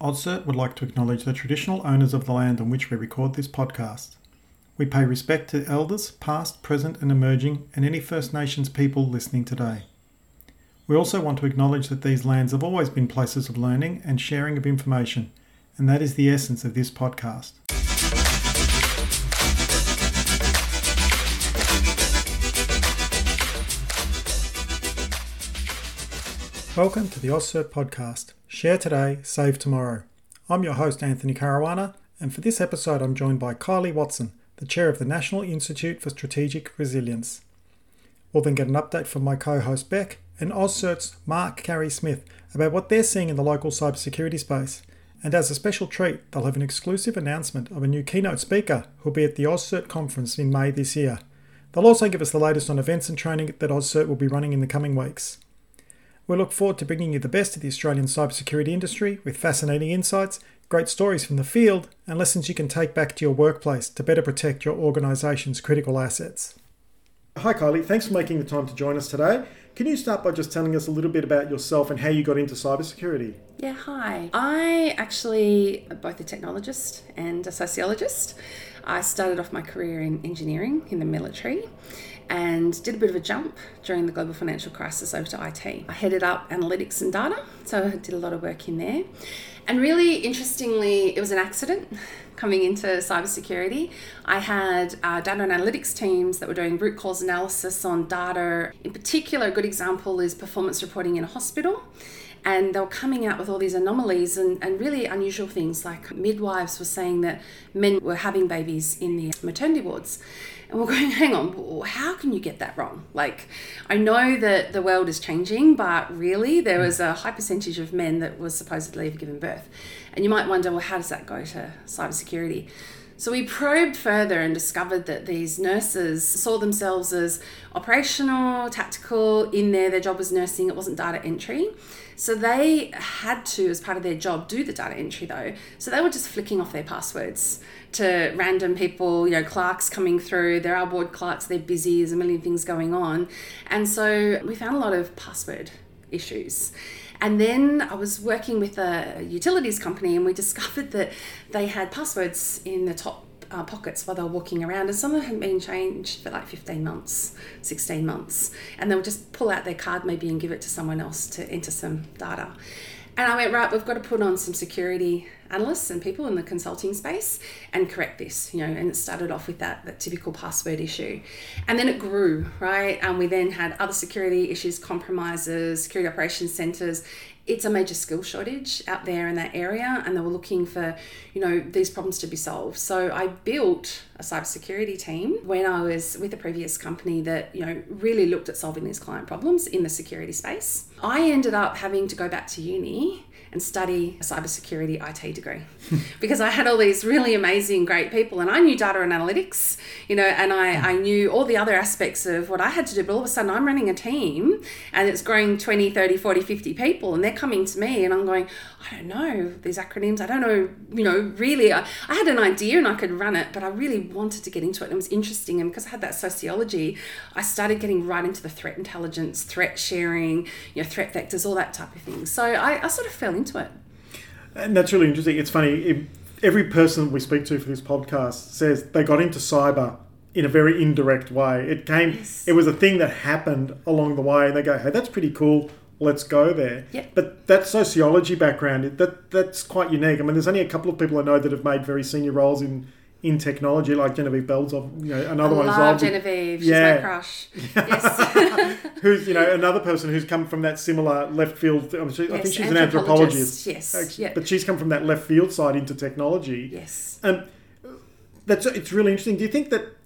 AusCERT would like to acknowledge the traditional owners of the land on which we record this podcast. We pay respect to elders, past, present, and emerging, and any First Nations people listening today. We also want to acknowledge that these lands have always been places of learning and sharing of information, and that is the essence of this podcast. Welcome to the AusCERT podcast. Share today, save tomorrow. I'm your host, Anthony Caruana, and for this episode, I'm joined by Kylie Watson, the chair of the National Institute for Strategic Resilience. We'll then get an update from my co host, Beck, and AusCERT's Mark Carey Smith about what they're seeing in the local cybersecurity space. And as a special treat, they'll have an exclusive announcement of a new keynote speaker who'll be at the AusCERT conference in May this year. They'll also give us the latest on events and training that AusCERT will be running in the coming weeks. We look forward to bringing you the best of the Australian cybersecurity industry with fascinating insights, great stories from the field, and lessons you can take back to your workplace to better protect your organisation's critical assets. Hi, Kylie. Thanks for making the time to join us today. Can you start by just telling us a little bit about yourself and how you got into cybersecurity? Yeah, hi. I actually am both a technologist and a sociologist. I started off my career in engineering in the military and did a bit of a jump during the global financial crisis over to IT. I headed up analytics and data, so I did a lot of work in there. And really interestingly, it was an accident coming into cybersecurity. I had uh, data and analytics teams that were doing root cause analysis on data. In particular, a good example is performance reporting in a hospital and they were coming out with all these anomalies and, and really unusual things like midwives were saying that men were having babies in the maternity wards and we're going, hang on, how can you get that wrong? Like, I know that the world is changing, but really, there mm. was a high percentage of men that was supposedly have given birth. And you might wonder, well, how does that go to cybersecurity? So we probed further and discovered that these nurses saw themselves as operational, tactical, in there. Their job was nursing, it wasn't data entry. So they had to, as part of their job, do the data entry though. So they were just flicking off their passwords to random people, you know, clerks coming through. There are board clerks, they're busy, there's a million things going on. And so we found a lot of password issues. And then I was working with a utilities company and we discovered that they had passwords in the top uh, pockets while they were walking around, and some of them hadn't been changed for like 15 months, 16 months. And they'll just pull out their card maybe and give it to someone else to enter some data. And I went, right, we've got to put on some security analysts and people in the consulting space and correct this, you know, and it started off with that, that typical password issue. And then it grew, right? And we then had other security issues, compromises, security operations centers. It's a major skill shortage out there in that area, and they were looking for, you know, these problems to be solved. So I built a cybersecurity team when I was with a previous company that, you know, really looked at solving these client problems in the security space. I ended up having to go back to uni and study a cybersecurity IT degree because I had all these really amazing, great people and I knew data and analytics, you know, and I, I knew all the other aspects of what I had to do. But all of a sudden, I'm running a team and it's growing 20, 30, 40, 50 people, and they're coming to me and I'm going, I don't know these acronyms. I don't know, you know, really. I, I had an idea and I could run it, but I really wanted to get into it. And it was interesting. And because I had that sociology, I started getting right into the threat intelligence, threat sharing, you know, threat vectors, all that type of thing. So I, I sort of fell into it. And that's really interesting. It's funny. Every person we speak to for this podcast says they got into cyber in a very indirect way. It came. Yes. It was a thing that happened along the way, and they go, "Hey, that's pretty cool let's go there. Yep. But that sociology background, that that's quite unique. I mean, there's only a couple of people I know that have made very senior roles in in technology, like Genevieve Belzov, you know, another I one well. Genevieve, yeah. she's my crush. Yes. who's, you know, another person who's come from that similar left field. I, mean, she, yes, I think she's an anthropologist. Yes. Yep. But she's come from that left field side into technology. Yes. Um, that's it's really interesting. Do you think that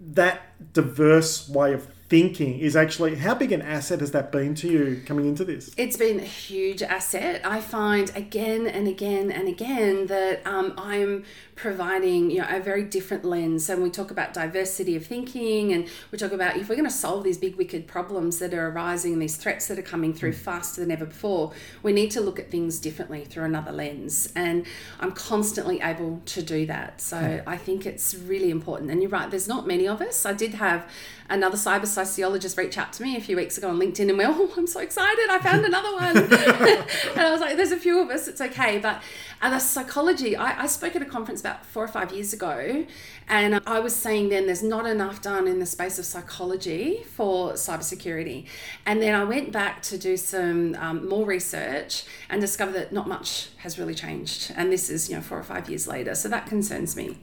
that diverse way of thinking is actually how big an asset has that been to you coming into this? It's been a huge asset. I find again and again and again that um, I'm providing you know a very different lens. So when we talk about diversity of thinking, and we talk about if we're going to solve these big wicked problems that are arising, these threats that are coming through mm. faster than ever before, we need to look at things differently through another lens. And I'm constantly able to do that. So mm. I think it's really important. And you're right. There's not many of us. I did have another cyber sociologist reach out to me a few weeks ago on LinkedIn and went, Oh, I'm so excited, I found another one. and I was like, There's a few of us, it's okay. But uh, the psychology, I, I spoke at a conference about four or five years ago, and I was saying then there's not enough done in the space of psychology for cybersecurity. And then I went back to do some um, more research and discovered that not much has really changed. And this is, you know, four or five years later. So that concerns me.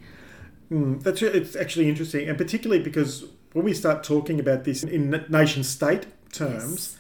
Mm, that's it's actually interesting, and particularly because when we start talking about this in nation state terms,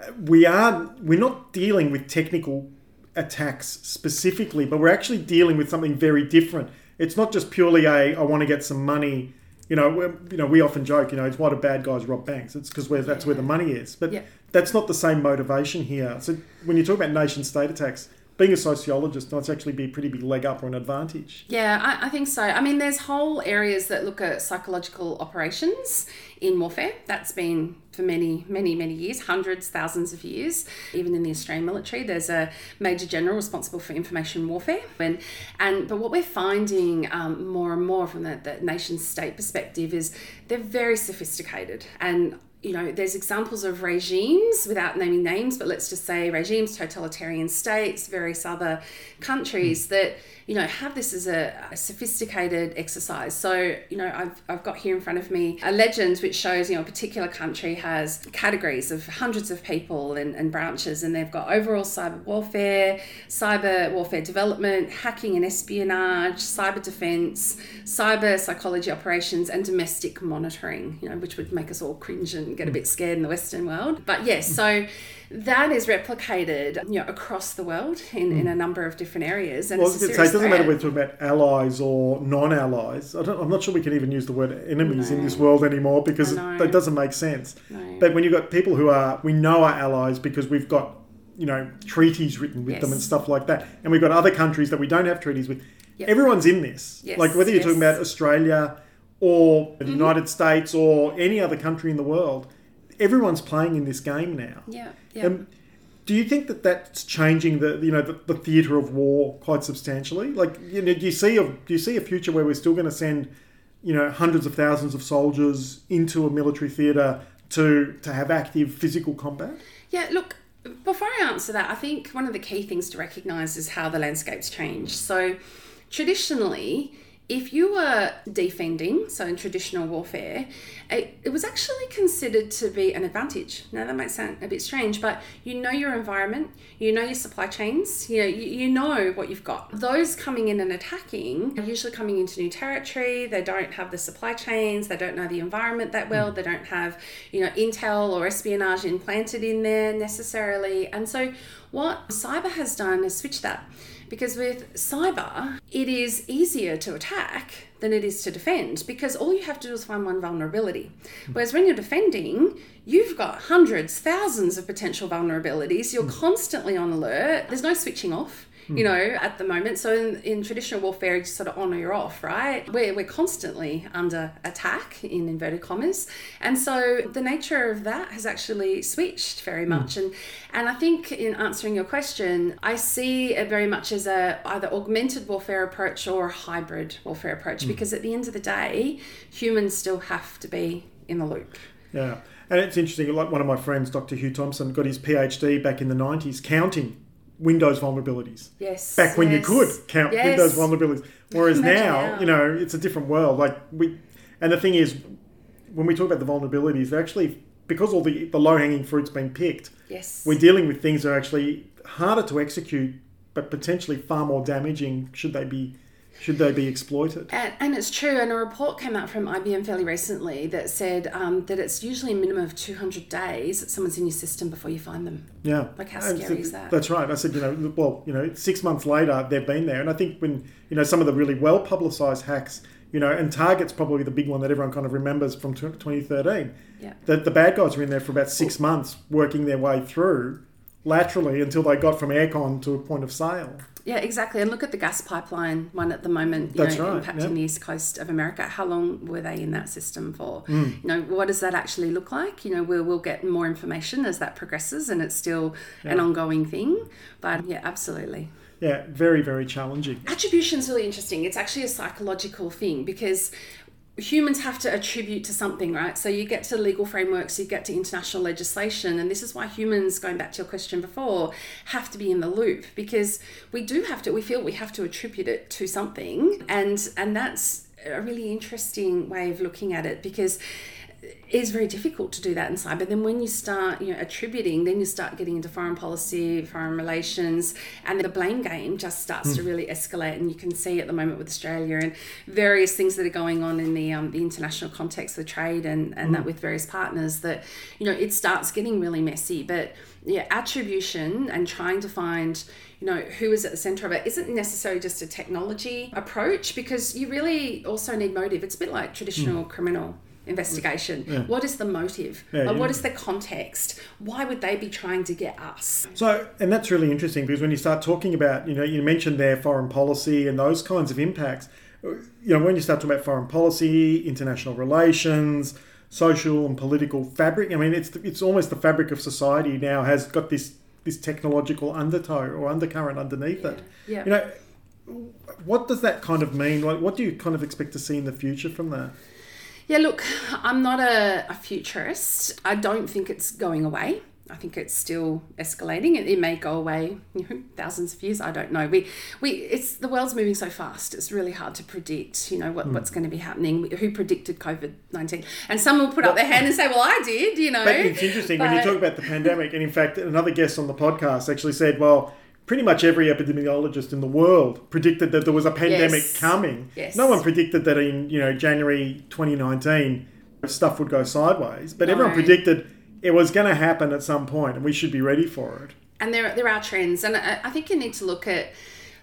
yes. we are we're not dealing with technical attacks specifically, but we're actually dealing with something very different. It's not just purely a I want to get some money. You know, you know, we often joke, you know, it's why do bad guys rob banks? It's because that's yeah. where the money is. But yeah. that's not the same motivation here. So when you talk about nation state attacks, being a sociologist that's actually be a pretty big leg up or an advantage. Yeah, I, I, think so. I mean, there's whole areas that look at psychological operations in warfare. That's been for many, many, many years, hundreds, thousands of years. Even in the Australian military, there's a major general responsible for information warfare. And, and but what we're finding um, more and more from the, the nation state perspective is they're very sophisticated and you know, there's examples of regimes without naming names, but let's just say regimes, totalitarian states, various other countries hmm. that you know, have this as a, a, sophisticated exercise. So, you know, I've, I've got here in front of me a legend which shows, you know, a particular country has categories of hundreds of people and, and branches, and they've got overall cyber warfare, cyber warfare development, hacking and espionage, cyber defense, cyber psychology operations, and domestic monitoring, you know, which would make us all cringe and get a bit scared in the Western world. But yes, so that is replicated you know across the world in, mm. in a number of different areas and well, say, it doesn't matter whether we're talking about allies or non-allies I am not sure we can even use the word enemies no. in this world anymore because that doesn't make sense no. but when you've got people who are we know are allies because we've got you know treaties written with yes. them and stuff like that and we've got other countries that we don't have treaties with yep. everyone's in this yes. like whether you're yes. talking about australia or the mm-hmm. united states or any other country in the world everyone's playing in this game now. Yeah. yeah. Um, do you think that that's changing the you know the, the theatre of war quite substantially? Like, you know, do you see a do you see a future where we're still going to send you know hundreds of thousands of soldiers into a military theatre to to have active physical combat? Yeah. Look, before I answer that, I think one of the key things to recognise is how the landscape's changed. So, traditionally if you were defending, so in traditional warfare, it, it, was actually considered to be an advantage. Now that might sound a bit strange, but you know your environment, you know your supply chains, you know, you, you know what you've got. Those coming in and attacking are usually coming into new territory. They don't have the supply chains, they don't know the environment that well, mm. they don't have, you know, intel or espionage implanted in there necessarily. And so what cyber has done is switch that. Because with cyber, it is easier to attack than it is to defend because all you have to do is find one vulnerability. Hmm. Whereas when you're defending, you've got hundreds, thousands of potential vulnerabilities. You're hmm. constantly on alert. There's no switching off you hmm. know, at the moment. So in, in traditional warfare, it's sort of on or you're off, right? We're, we're constantly under attack, in inverted commas. And so the nature of that has actually switched very hmm. much. Mm. And, and I think in answering your question, I see it very much as a either augmented warfare approach or a hybrid warfare approach, mm. because at the end of the day, humans still have to be in the loop. Yeah. And it's interesting, like one of my friends, Dr. Hugh Thompson, got his PhD back in the 90s counting Windows vulnerabilities. Yes. Back when yes. you could count yes. Windows vulnerabilities. Whereas now, you know, it's a different world. Like we, and the thing is, when we talk about the vulnerabilities, they're actually because all the the low hanging fruit's been picked. Yes. We're dealing with things that are actually harder to execute, but potentially far more damaging should they be should they be exploited? And, and, it's true. And a report came out from IBM fairly recently that said um, that it's usually a minimum of 200 days that someone's in your system before you find them. Yeah. Like, how scary said, is that? That's right. I said, you know, well, you know, six months later, they've been there. And I think when, you know, some of the really well publicized hacks, you know, and Target's probably the big one that everyone kind of remembers from 2013. Yeah. That the bad guys were in there for about six months working their way through laterally until they got from aircon to a point of sale. Yeah, exactly. And look at the gas pipeline one at the moment, you That's know, right. impacting yep. the east coast of America. How long were they in that system for? Mm. You know, what does that actually look like? You know, we'll, we'll get more information as that progresses and it's still yeah. an ongoing thing. But yeah, absolutely. Yeah, very, very challenging. Attribution is really interesting. It's actually a psychological thing because humans have to attribute to something, right? So you get to legal frameworks, you get to international legislation, and this is why humans, going back to your question before, have to be in the loop because we do have to. We feel we have to attribute it to something, and and that's a really interesting way of looking at it because is very difficult to do that in cyber. Then when you start, you know, attributing, then you start getting into foreign policy, foreign relations, and the blame game just starts mm. to hmm. really escalate. And you can see at the moment with Australia and various things that are going on in the um, the international context of trade and and mm. that hmm. with various partners that you know it starts getting really messy. But yeah, attribution and trying to find you know who is at the center of it isn't necessarily just a technology approach because you really also need motive. It's a bit like traditional mm. criminal investigation. Yeah. What is the motive? Yeah, like, what is the context? Why would they be trying to get us? So, and that's really interesting because when you start talking about, you know, you mentioned their foreign policy and those kinds of impacts. You know, when you start talking about foreign policy, international relations, social and political fabric, I mean, it's it's almost the fabric of society now has got this this technological undertow or undercurrent underneath yeah. it. Yeah. You know, what does that kind of mean? Like, what do you kind of expect to see in the future from that? Yeah, look, I'm not a, a futurist. I don't think it's going away. I think it's still escalating. It, it may go away, you know, thousands of years. I don't know. We, we, it's the world's moving so fast. It's really hard to predict. You know what, mm. what's going to be happening. Who predicted COVID nineteen? And someone will put up their hand and say, "Well, I did." You know. But it's interesting but, when you talk about the pandemic. And in fact, another guest on the podcast actually said, "Well, pretty much every epidemiologist in the world predicted that there was a pandemic yes. coming. Yes. No one predicted that in you know January 2019 stuff would go sideways, but no. everyone predicted it was going to happen at some point, and we should be ready for it. And there there are trends, and I think you need to look at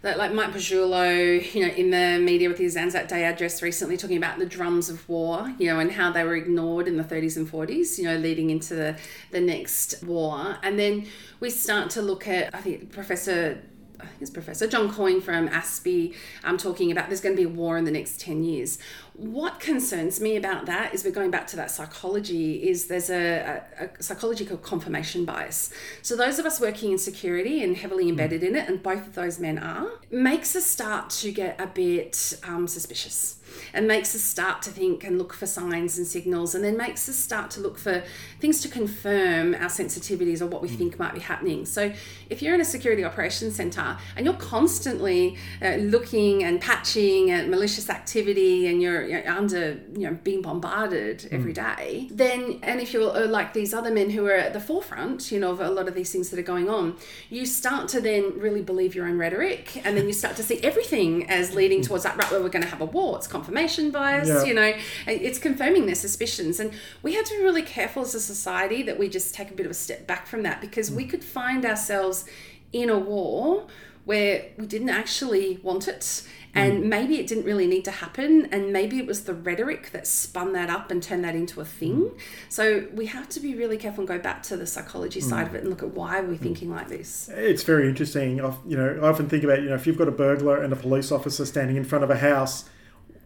that like Mike Pezzullo, you know, in the media with his Anzac Day address recently talking about the drums of war, you know, and how they were ignored in the 30s and 40s, you know, leading into the, the next war. And then we start to look at, I think Professor I think it's Professor John Coyne from ASPI um, talking about there's going to be a war in the next 10 years what concerns me about that is we're going back to that psychology is there's a, a, a, psychology called confirmation bias so those of us working in security and heavily hmm. embedded in it and both of those men are makes us start to get a bit um, suspicious and makes us start to think and look for signs and signals and then makes us start to look for things to confirm our sensitivities or what we mm. think might be happening so if you're in a security operations center and you're constantly uh, looking and patching at malicious activity and you're, you're under you know being bombarded mm. every day then and if you're uh, like these other men who are at the forefront you know of a lot of these things that are going on you start to then really believe your own rhetoric and then you start to see everything as leading mm. towards that right where we're going to have a war it's confirmation bias yeah. you know it's confirming their suspicions and we have to be really careful as a society that we just take a bit of a step back from that because mm. we could find ourselves in a war where we didn't actually want it and mm. maybe it didn't really need to happen and maybe it was the rhetoric that spun that up and turned that into a thing mm. so we have to be really careful and go back to the psychology side mm. of it and look at why we're we thinking like this it's very interesting i you know i often think about you know if you've got a burglar and a police officer standing in front of a house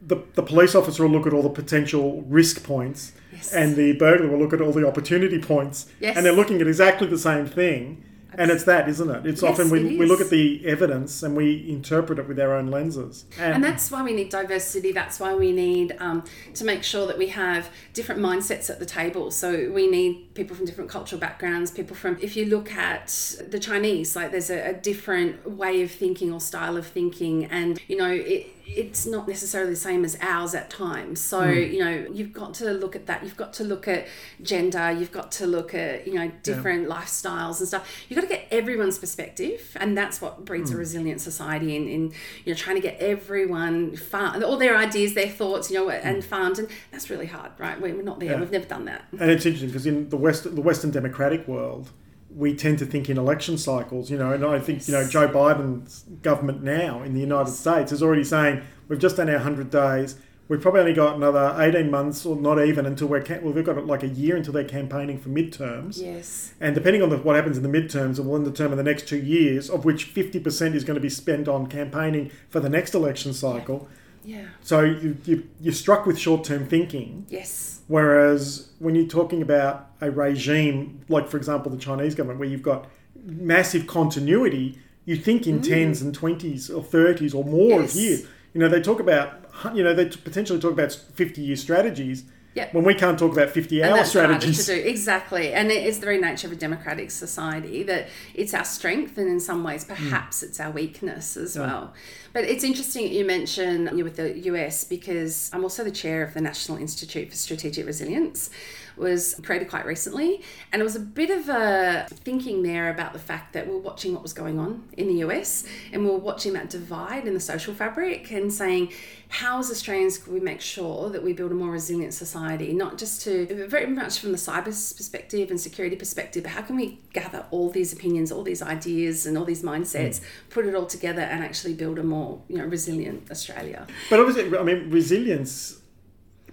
the, the police officer will look at all the potential risk points yes. and the burglar will look at all the opportunity points yes. and they're looking at exactly the same thing and it's that isn't it? It's yes, often we, we look at the evidence and we interpret it with our own lenses. And, and that's why we need diversity that's why we need um, to make sure that we have different mindsets at the table. So we need people from different cultural backgrounds people from if you look at the chinese like there's a, a different way of thinking or style of thinking and you know it it's not necessarily the same as ours at times. So, mm. you know, you've got to look at that. You've got to look at gender. You've got to look at, you know, different yeah. lifestyles and stuff. You've got to get everyone's perspective. And that's what breeds mm. a hmm. resilient society in, in, you know, trying to get everyone farmed, all their ideas, their thoughts, you know, and mm. farmed. And that's really hard, right? We're not there. Yeah. We've never done that. And it's interesting because in the West, the Western democratic world, we tend to think in election cycles, you know, and I think, you know, Joe Biden's government now in the United States is already saying we've just done our 100 days. We've probably only got another 18 months or not even until we're, well, we've got like a year until they're campaigning for midterms. Yes. And depending on the, what happens in the midterms, it will determine the term in the next two years, of which 50% is going to be spent on campaigning for the next election cycle. Yeah. Yeah. So you, you, you're struck with short term thinking. Yes. Whereas when you're talking about a regime, like for example the Chinese government, where you've got massive continuity, you think in mm. tens and twenties or thirties or more Yes. of years. You know, they talk about you know they potentially talk about fifty year strategies. Yep. When we can't talk about fifty And hour that's harder strategies. to do exactly, and it is the very nature of a democratic society that it's our strength, and in some ways, hmm. perhaps it's our weakness as well. But it's interesting you mention you with the US because I'm also the chair of the National Institute for Strategic Resilience. Was created quite recently, and it was a bit of a thinking there about the fact that we're watching what was going on in the US, and we we're watching that divide in the social fabric, and saying, how as Australians can we make sure that we build a more resilient society, not just to very much from the cyber perspective and security perspective, but how can we gather all these opinions, all these ideas, and all these mindsets, mm. put it all together, and actually build a more you know resilient Australia? But obviously, I mean, resilience.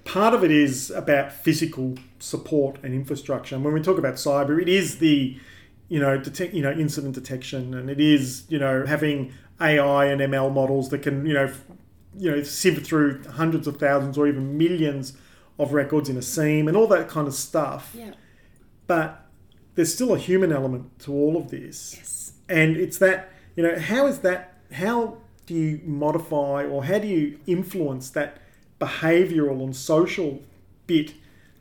Part of it is about physical support and infrastructure. And when we talk about cyber, it is the, you know, detect, you know, incident detection, and it is, you know, having AI and ML models that can, you know, f- you know, sift through hundreds of thousands or even millions of records in a SIEM and all that kind of stuff. Yeah. But there's still a human element to all of this Yes. and it's that you know how is that how do you modify or how do you influence that behavioral and social bit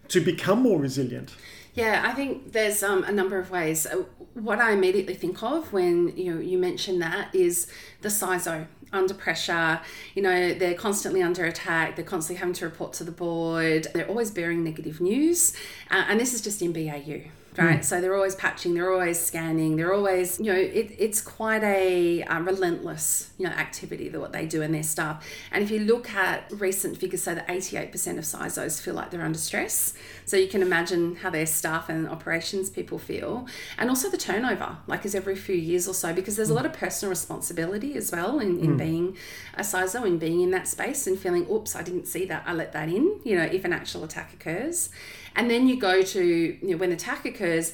to become more resilient Yeah, I think there's um, a number of ways. Uh, What I immediately think of when you know you mention that is the CISO under pressure. You know, they're constantly under attack. They're constantly having to report to the board. They're always bearing negative news, uh, and this is just in BAU. Right, so they're always patching, they're always scanning, they're always, you know, it, it's quite a uh, relentless, you know, activity that what they do in their staff. And if you look at recent figures, say that 88% of CISOs feel like they're under stress. So you can imagine how their staff and operations people feel. And also the turnover, like is every few years or so, because there's a mm. lot of personal responsibility as well in, in mm. being a CISO and being in that space and feeling, oops, I didn't see that, I let that in, you know, if an actual attack occurs. And then you go to, you know, when the attack occurs,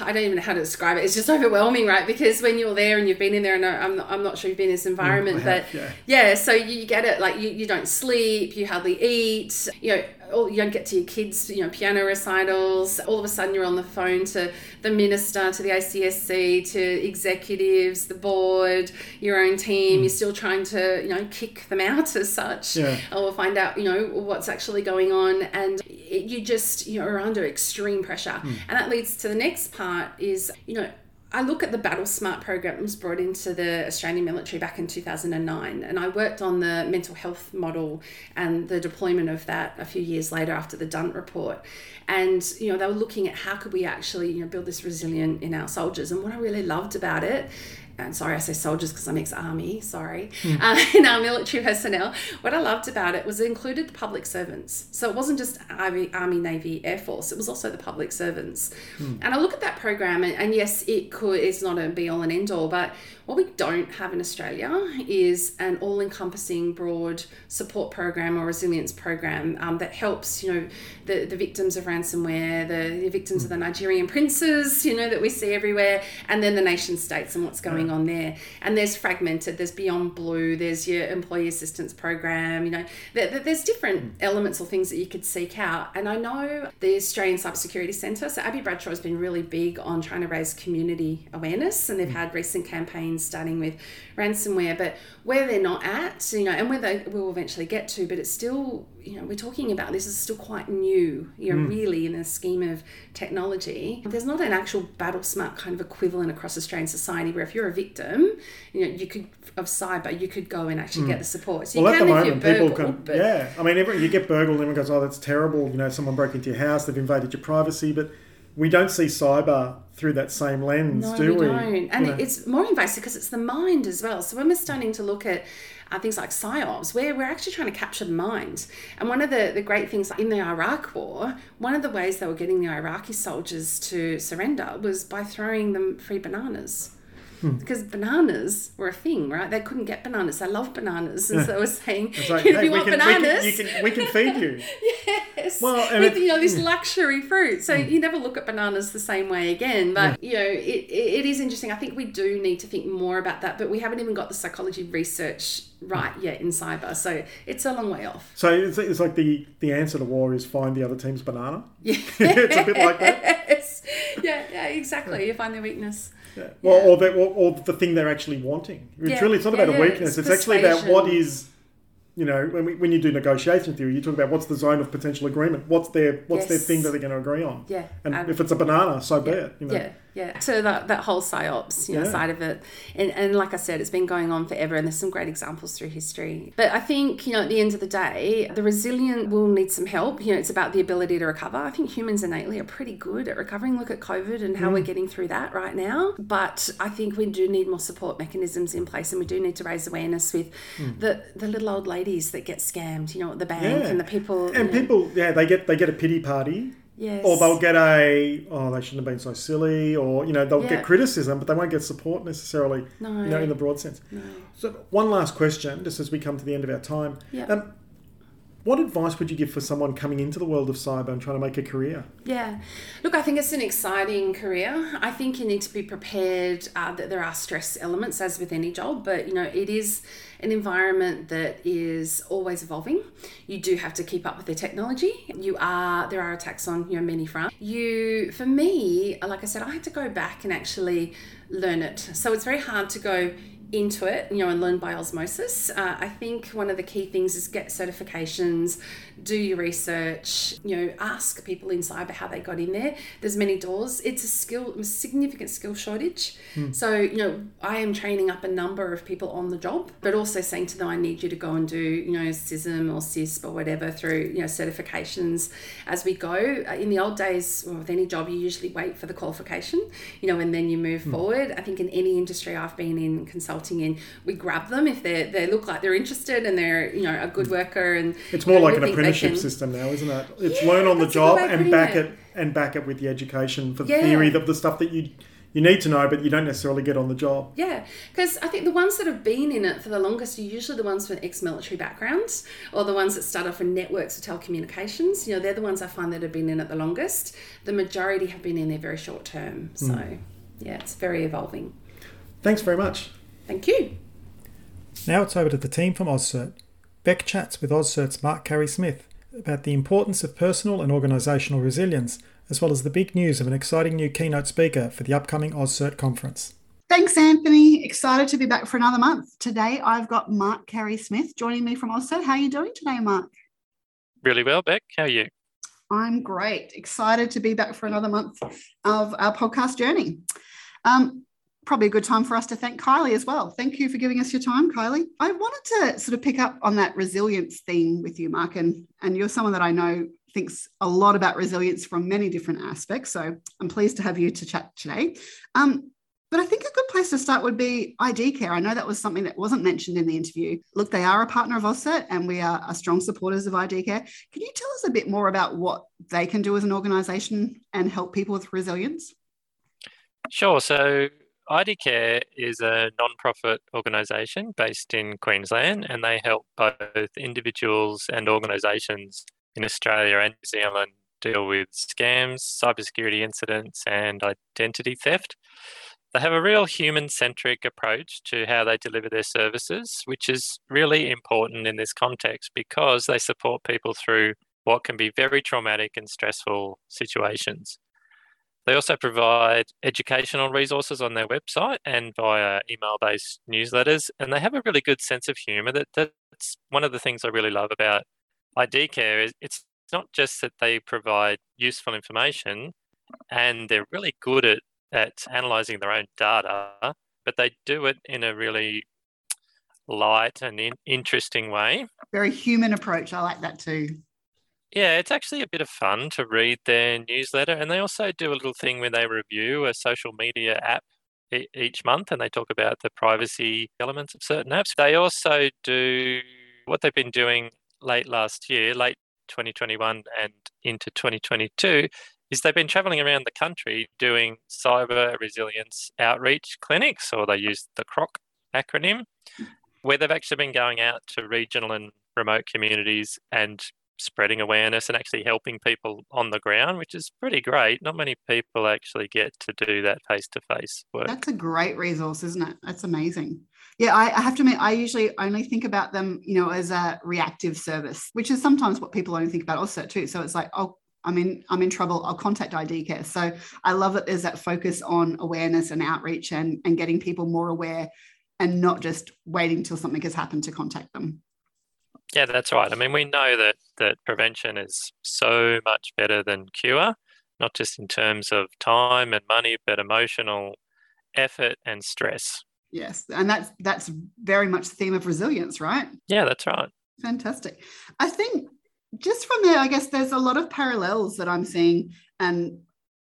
I don't even know how to describe it. It's just overwhelming, right? Because when you're there and you've been in there, and I'm not, I'm not sure you've been in this mm, environment, I but yeah. yeah, so you, you get it. Like you, you don't sleep, you hardly eat, you know, all, you don't get to your kids, you know, piano recitals. All of a sudden, you're on the phone to the minister, to the ACSC, to executives, the board, your own team. Hmm. You're still trying to, you know, kick them out as such, Yeah. Oh, or find out, you know, what's actually going on, and it, you just, you know, are under extreme pressure, hmm. and that leads to the next part is, you know. I look at the Battle Smart program that was brought into the Australian military back in 2009, and I worked on the mental health model and the deployment of that a few years later after the Dunt report. And you know, they were looking at how could we actually you know build this resilience in our soldiers. And what I really loved about it. And sorry, I say soldiers because I'm ex-army. Sorry, uh, in our military personnel. What I loved about it was it included the public servants. So it wasn't just Army, Army, Navy, Air Force. It was also the public servants. And I look at that program, and, and yes, it could. It's not a be all and end all, but what we don't have in Australia is an all-encompassing, broad support program or resilience program um, that helps, you know, the, the victims of ransomware, the, the victims of the hmm. Nigerian princes, you know, that we see everywhere, and then the nation states and what's going on there. And there's fragmented. There's Beyond Blue. There's your employee assistance program. You know, there, there- there's different hmm. elements or things that you could seek out. And I know the Australian Cybersecurity Centre. So Abby Bradshaw has been really big on trying to raise community awareness, and they've hmm. had recent campaigns starting with ransomware. But where they're not at, you know, and where they will eventually get to, but it's still, you know, we're talking about this is still quite new. You know, hmm. really in the scheme of technology, there's not an actual battle smart kind of equivalent across Australian society where if you're a victim, you know, you could of cyber, you could go and actually get hmm. the support. So you well, at the can if you're moment, people burgled, can, yeah. I mean, every, you get burgled, and everyone goes, "Oh, that's terrible." You know, someone broke into your house, they've invaded your privacy, but we don't see cyber through that same lens, No, do we we? don't. And know? it's more invasive because it's the mind as well. So when we're starting to look at uh, things like psyops, where we're actually trying to capture the mind. And one of the, the great things in the Iraq War, one of the ways they were getting the Iraqi soldiers to surrender was by throwing them free bananas. Hmm. Because bananas were a thing, right? They couldn't get bananas. They love bananas, and so they were saying, It's like, hey, you we want can, bananas, we can, you can, we can feed you. yes. Well, and with it- you know this mm. luxury fruit. So you never look at bananas the same way again. But you know, it, it, it is interesting. I think we do need to think more about that, but we haven't even got the psychology research right yet in cyber. So it's a long way off. So it's, it's like the, the answer to war is find the other team's banana. Yeah. it's a bit like that. Yeah, yeah, exactly. You find their weakness. Yeah. Well, or, the, or, or the thing they're actually wanting. It's Yeah. really it's not Yeah, about a weakness. it's It's, actually about what is, you know, when, we, when you do negotiation theory, you talk about what's the zone of potential agreement. What's their what's their thing that they're going to agree on. Yeah. And Um, if it's a banana, so be it. You know? Yeah, yeah. So that, that whole psyops, you know, Yeah. side of it, and and like I said, it's been going on forever, and there's some great examples through history. But I think you know, at the end of the day, the resilient will need some help. You know, it's about the ability to recover. I think humans innately are pretty good at recovering. Look at COVID and how mm. we're getting through that right now. But I think we do need more support mechanisms in place, and we do need to raise awareness with mm. the the little old ladies that get scammed. You know, at the bank Yeah. and the people. And you know, people, yeah, they get they get a pity party, yes. or they'll get a oh they shouldn't have been so silly, or you know they'll Yeah. get criticism, but they won't get support necessarily. No. You know, in the broad sense. No. So one last question, just as we come to the end of our time. Yeah. Um, what advice would you give for someone coming into the world of cyber and trying to make a career? Yeah. Look, I think it's an exciting career. I think you need to be prepared uh, that there are stress elements, as with any job, but you know, it is an environment that is always evolving. You do have to keep up with the technology. You are, there are attacks on, you know, many fronts. You, for me, like I said, I had to go back and actually learn it. So it's very hard to go into it, you know, and learn by osmosis. Uh, I think one of the key things is get certifications, do your research, you know, ask people in cyber how they got in there. There's many doors. It's a skill, a significant skill shortage. Hmm. So, you know, I am training up a number of people on the job, but also saying to them, I need you to go and do, you know, CISM or CISP or whatever through, you know, certifications as we go. Uh, In the old days, well, with any job, you usually wait for the qualification, you know, and then you move hmm. forward. I think in any industry I've been in, consulting in, we grab them if they they look like they're interested and they're, you know, a good hmm. worker and It's more you know, like an they apprenticeship system now, isn't it? It's Yeah, learn on the that's a good job and back it. it. and back it with the education for the Yeah. theory that the stuff that you you need to know, but you don't necessarily get on the job. Yeah, because I think the ones that have been in it for the longest are usually the ones with ex-military backgrounds, or the ones that start off in networks or telecommunications. You know, they're the ones I find that have been in it the longest. The majority have been in there very short term. So, hmm. yeah, it's very evolving. Thanks very much. Thank you. Now it's over to the team from AusCert. Beck chats with AusCert's Mark Carey Smith about the importance of personal and organisational resilience, as well as the big news of an exciting new keynote speaker for the upcoming AusCert conference. Thanks, Anthony. Excited to be back for another month. Today, I've got Mark Carey Smith joining me from Oslo. How are you doing today, Mark? Really well, Beck. How are you? I'm great. Excited to be back for another month of our podcast journey. Um, probably a good time for us to thank Kylie as well. Thank you for giving us your time, Kylie. I wanted to sort of pick up on that resilience theme with you, Mark, and, and you're someone that I know thinks a lot about resilience from many different aspects. So I'm pleased to have you to chat today. Um, but I think a good place to start would be ID Care. I know that was something that wasn't mentioned in the interview. Look, they are a partner of AusCERT and we are, are strong supporters of ID Care. Can you tell us a bit more about what they can do as an organisation and help people with resilience? Sure. So, ID Care is a non-profit organisation based in Queensland, and they help both individuals and organisations in Australia and New Zealand deal with scams, cybersecurity incidents, and identity theft. They have a real human-centric approach to how they deliver their services, which is really important in this context because they support people through what can be very traumatic and stressful situations. They also provide educational resources on their website and via email based newsletters. And they have a really good sense of humour. That, that's one of the things I really love about ID Care is it's not just that they provide useful information and they're really good at, at analysing their own data, but they do it in a really light and in, interesting way. Very human approach. I like that too. Yeah, it's actually a bit of fun to read their newsletter. And they also do a little thing where they review a social media app each month and they talk about the privacy elements of certain apps. They also do what they've been doing late last year, late 2021 and into 2022, is they've been traveling around the country doing cyber resilience outreach clinics, or they use the CROC acronym, where they've actually been going out to regional and remote communities and spreading awareness and actually helping people on the ground, which is pretty great. Not many people actually get to do that face to face work. That's a great resource, isn't it? That's amazing. Yeah, I, I have to admit, I usually only think about them, you know, as a reactive service, which is sometimes what people only think about also too. So it's like, oh, I'm in I'm in trouble, I'll contact ID Care. So I love that there's that focus on awareness and outreach and, and getting people more aware and not just waiting till something has happened to contact them. Yeah, that's right. I mean, we know that that prevention is so much better than cure, not just in terms of time and money, but emotional effort and stress. Yes, and that's that's very much the theme of resilience, right? Yeah, that's right. Fantastic. I think just from there, I guess there's a lot of parallels that I'm seeing, and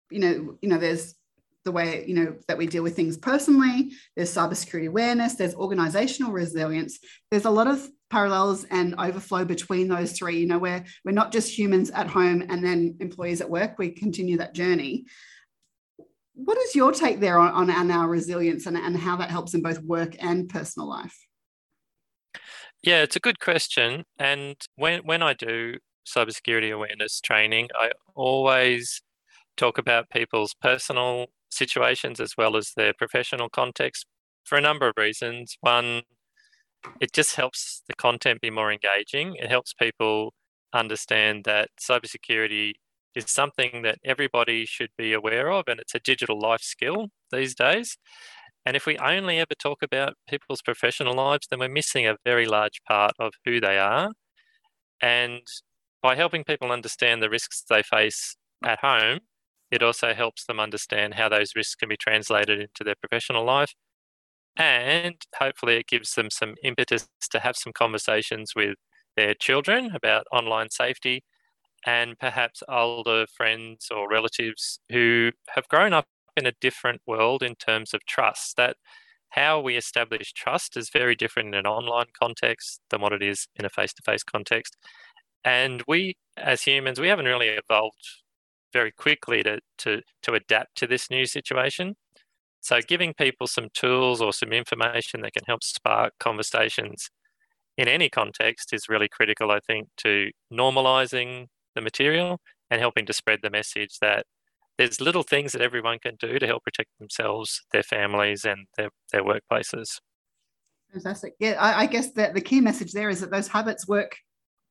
you know, you know, there's the way you know that we deal with things personally. There's cybersecurity awareness. There's organizational resilience. There's a lot of parallels and overflow between those three. You know, where we're not just humans at home and then employees at work. We continue that journey. What is your take there on, on, on our resilience and, and how that helps in both work and personal life? Yeah, it's a good question. And when when I do cybersecurity awareness training, I always talk about people's personal situations as well as their professional context for a number of reasons. One, it just helps the content be more engaging. It helps people understand that cybersecurity is something that everybody should be aware of, and it's a digital life skill these days. And if we only ever talk about people's professional lives, then we're missing a very large part of who they are. And by helping people understand the risks they face at home, it also helps them understand how those risks can be translated into their professional life. And hopefully, it gives them some impetus to have some conversations with their children about online safety and perhaps older friends or relatives who have grown up in a different world in terms of trust. That how we establish trust is very different in an online context than what it is in a face to face context. And we, as humans, we haven't really evolved very quickly to, to, to adapt to this new situation. So, giving people some tools or some information that can help spark conversations in any context is really critical, I think, to normalizing the material and helping to spread the message that there's little things that everyone can do to help protect themselves, their families, and their, their workplaces. Fantastic. Yeah, I, I guess that the key message there is that those habits work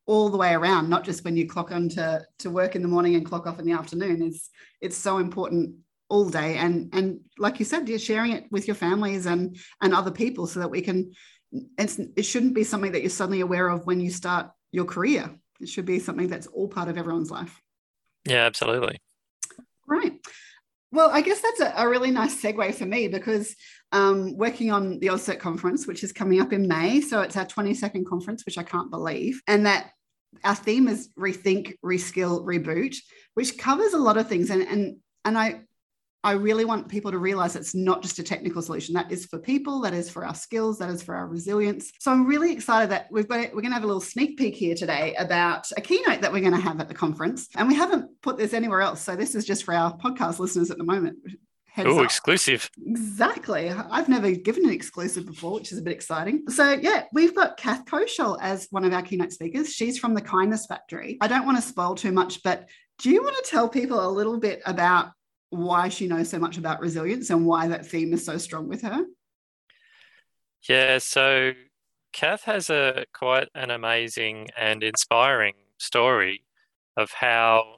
all the way around, not just when you clock on to, to work in the morning and clock off in the afternoon. It's it's so important all day. And and like you said, you're sharing it with your families and and other people so that we can it's it shouldn't be something that you're suddenly aware of when you start your career. It should be something that's all part of everyone's life. Yeah, absolutely. Right. Well, I guess that's a, a really nice segue for me because um, working on the AusCERT conference, which is coming up in May. So it's our 22nd conference, which I can't believe. And that our theme is rethink, reskill, reboot, which covers a lot of things. And, and, and I, I really want people to realize it's not just a technical solution. That is for people, that is for our skills, that is for our resilience. So I'm really excited that we've got we're going to have a little sneak peek here today about a keynote that we're going to have at the conference. And we haven't put this anywhere else. So this is just for our podcast listeners at the moment. Oh, exclusive. Exactly. I've never given an exclusive before, which is a bit exciting. So, yeah, we've got Kath Koschel as one of our keynote speakers. She's from the Kindness Factory. I don't want to spoil too much, but do you want to tell people a little bit about why she knows so much about resilience and why that theme is so strong with her? Yeah, so Kath has a quite an amazing and inspiring story of how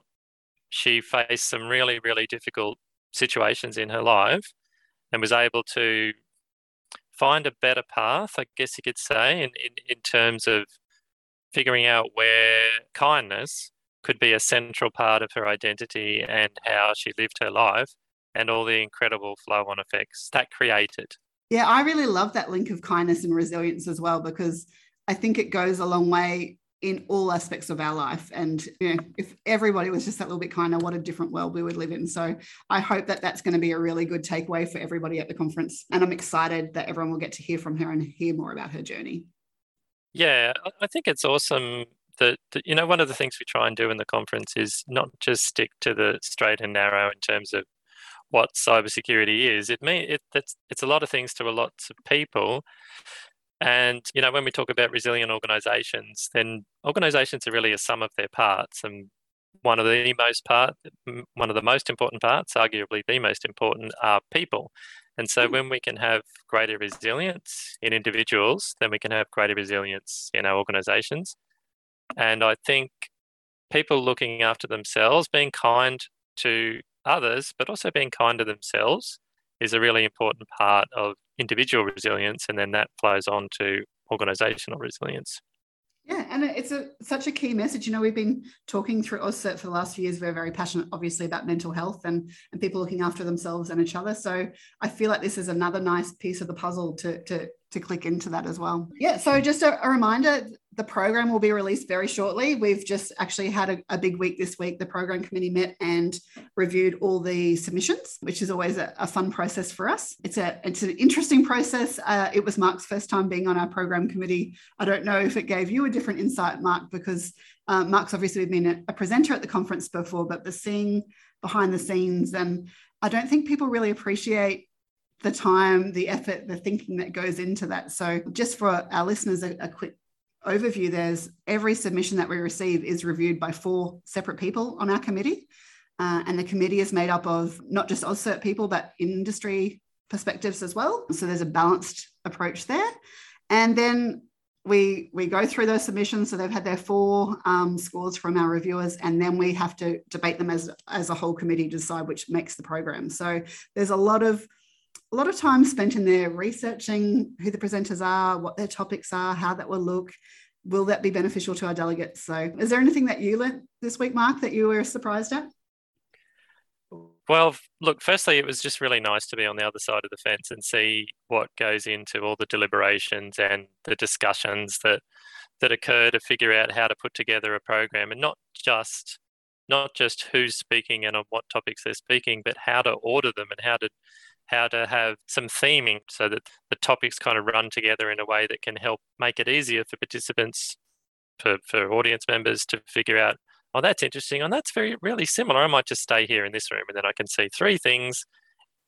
she faced some really, really difficult situations in her life and was able to find a better path, I guess you could say, in, in, in terms of figuring out where kindness could be a central part of her identity and how she lived her life and all the incredible flow on effects that created. Yeah, I really love that link of kindness and resilience as well because I think it goes a long way in all aspects of our life. And you know, if everybody was just that little bit kinder, what a different world we would live in. So I hope that that's going to be a really good takeaway for everybody at the conference. And I'm excited that everyone will get to hear from her and hear more about her journey. Yeah, I think it's awesome that, you know one of the things we try and do in the conference is not just stick to the straight and narrow in terms of what cybersecurity is. It mean it, it's it's a lot of things to a lot of people, and you know, when we talk about resilient organisations, then organisations are really a sum of their parts, and one of the most part, one of the most important parts, arguably the most important, are people. And so, hmm. when we can have greater resilience in individuals, then we can have greater resilience in our organisations. And I think people looking after themselves, being kind to others, but also being kind to themselves is a really important part of individual resilience. And then that flows on to organizational resilience. Yeah, and it's a such a key message. You know, we've been talking through AusCert for the last few years. We're very passionate, obviously, about mental health and and people looking after themselves and each other. So I feel like this is another nice piece of the puzzle to to to click into that as well. Yeah. So just a, a reminder, the program will be released very shortly. We've just actually had a, a, big week this week. The program committee met and reviewed all the submissions, which is always a, a fun process for us. It's a it's an interesting process. Uh, it was Mark's first time being on our program committee. I don't know if it gave you a different insight, Mark, because um, Mark's obviously been a, a presenter at the conference before, but the seeing behind the scenes and I don't think people really appreciate the time, the effort, the thinking that goes into that. So, just for our listeners, a, a quick overview there's every submission that we receive is reviewed by four separate people on our committee. Uh, and the committee is made up of not just AusCERT people, but industry perspectives as well. So there's a balanced approach there. And then we we go through those submissions. So they've had their four um, scores from our reviewers, and then we have to debate them as as a whole committee to decide which makes the program. So there's a lot of a lot of time spent in there researching who the presenters are, what their topics are, how that will look. Will that be beneficial to our delegates? So, is there anything that you learned this week, Mark, that you were surprised at? Well, look, firstly, it was just really nice to be on the other side of the fence and see what goes into all the deliberations and the discussions that that occur to figure out how to put together a program and not just not just who's speaking and on what topics they're speaking, but how to order them and how to how to have some theming so that the topics kind of run together in a way that can help make it easier for participants, for, for audience members to figure out, oh, that's interesting. And that's very really similar. I might just stay here in this room and then I can see three things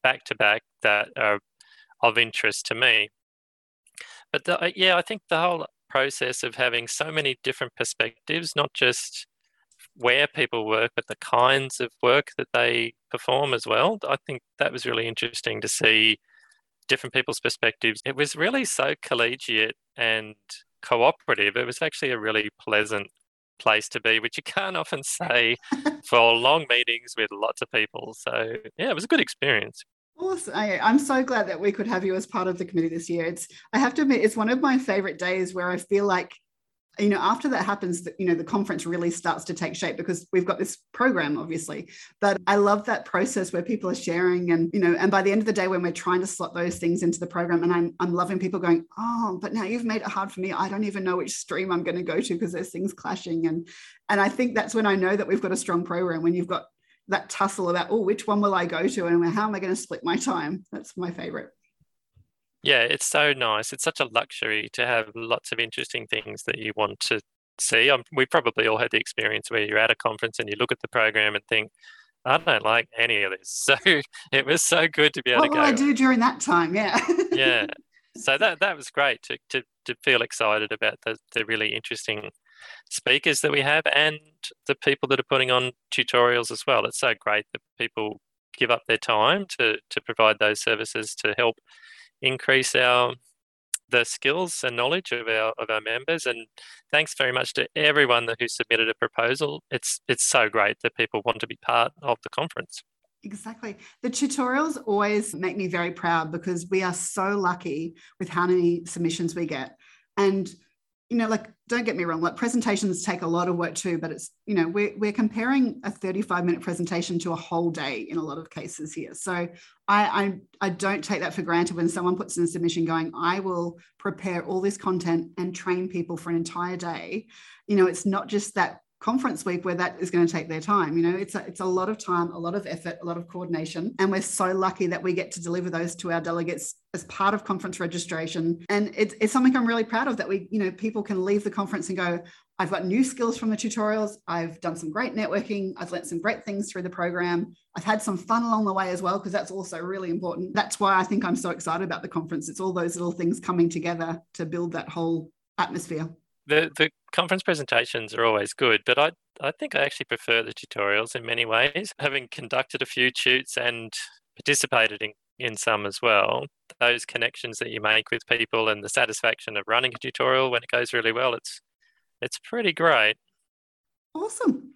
back to back that are of interest to me. But the, uh, yeah, I think the whole process of having so many different perspectives, not just where people work, but the kinds of work that they perform as well. I think that was really interesting to see different people's perspectives. It was really so collegiate and cooperative. It was actually a really pleasant place to be, which you can't often say for long meetings with lots of people. So, yeah, it was a good experience. Awesome. I, am so glad that we could have you as part of the committee this year. It's I have to admit, it's one of my favorite days where I feel like you know after that happens that you know the conference really starts to take shape because we've got this program obviously. But i love that process where people are sharing and you know and by the end of the day when we're trying to slot those things into the program and i'm, I'm loving people going oh but now you've made it hard for me. I don't even know which stream i'm going to go to because there's things clashing. And and i think that's when i know that we've got a strong program when you've got that tussle about oh which one will i go to and how am i going to split my time? That's my favorite yeah, it's so nice. It's such a luxury to have lots of interesting things that you want to see. Um, we probably all had the experience where you're at a conference and you look at the program and think, I don't like any of this. So it was so good to be able what to go. What will I do during that time? Yeah. yeah. So that that was great to to, to feel excited about the, the really interesting speakers that we have and the people that are putting on tutorials as well. It's so great that people give up their time to to provide those services to help increase our the skills and knowledge of our of our members and thanks very much to everyone who submitted a proposal it's it's so great that people want to be part of the conference Exactly. The tutorials always make me very proud because we are so lucky with how many submissions we get. And you know, like, don't get me wrong, like presentations take a lot of work too, but it's, you know, we're, we're comparing a 35 minute presentation to a whole day in a lot of cases here. So I, I, I don't take that for granted when someone puts in a submission going, I will prepare all this content and train people for an entire day. You know, it's not just that conference week where that is going to take their time. You know, it's a, it's a lot of time, a lot of effort, a lot of coordination. And we're so lucky that we get to deliver those to our delegates as part of conference registration. And it's, it's something I'm really proud of that we, you know, people can leave the conference and go, I've got new skills from the tutorials. I've done some great networking. I've learned some great things through the program. I've had some fun along the way as well, because that's also really important. That's why I think I'm so excited about the conference. It's all those little things coming together to build that whole atmosphere the the conference presentations are always good, but I I think I actually prefer the tutorials in many ways. Having conducted a few shoots and participated in, in some as well, those connections that you make with people and the satisfaction of running a tutorial when it goes really well, it's it's pretty great. Awesome.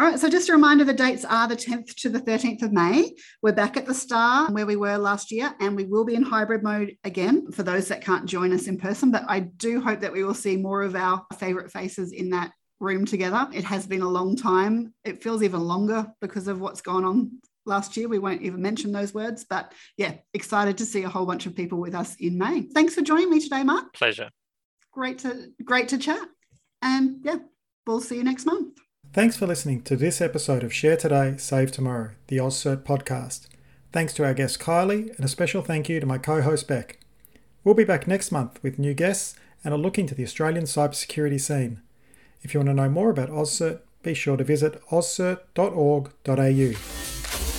All right, so just a reminder the dates are the 10th to the 13th of May. We're back at the Star where we were last year, and we will be in hybrid mode again for those that can't join us in person. But I do hope that we will see more of our favourite faces in that room together. It has been a long time. It feels even longer because of what's gone on last year. We won't even mention those words, but yeah, excited to see a whole bunch of people with us in May. Thanks for joining me today, Mark. Pleasure. Great to great to chat. And yeah, we'll see you next month. Thanks for listening to this episode of Share Today, Save Tomorrow, the AusCERT podcast. Thanks to our guest Kylie, and a special thank you to my co host Beck. We'll be back next month with new guests and a look into the Australian cybersecurity scene. If you want to know more about AusCERT, be sure to visit auscert.org.au.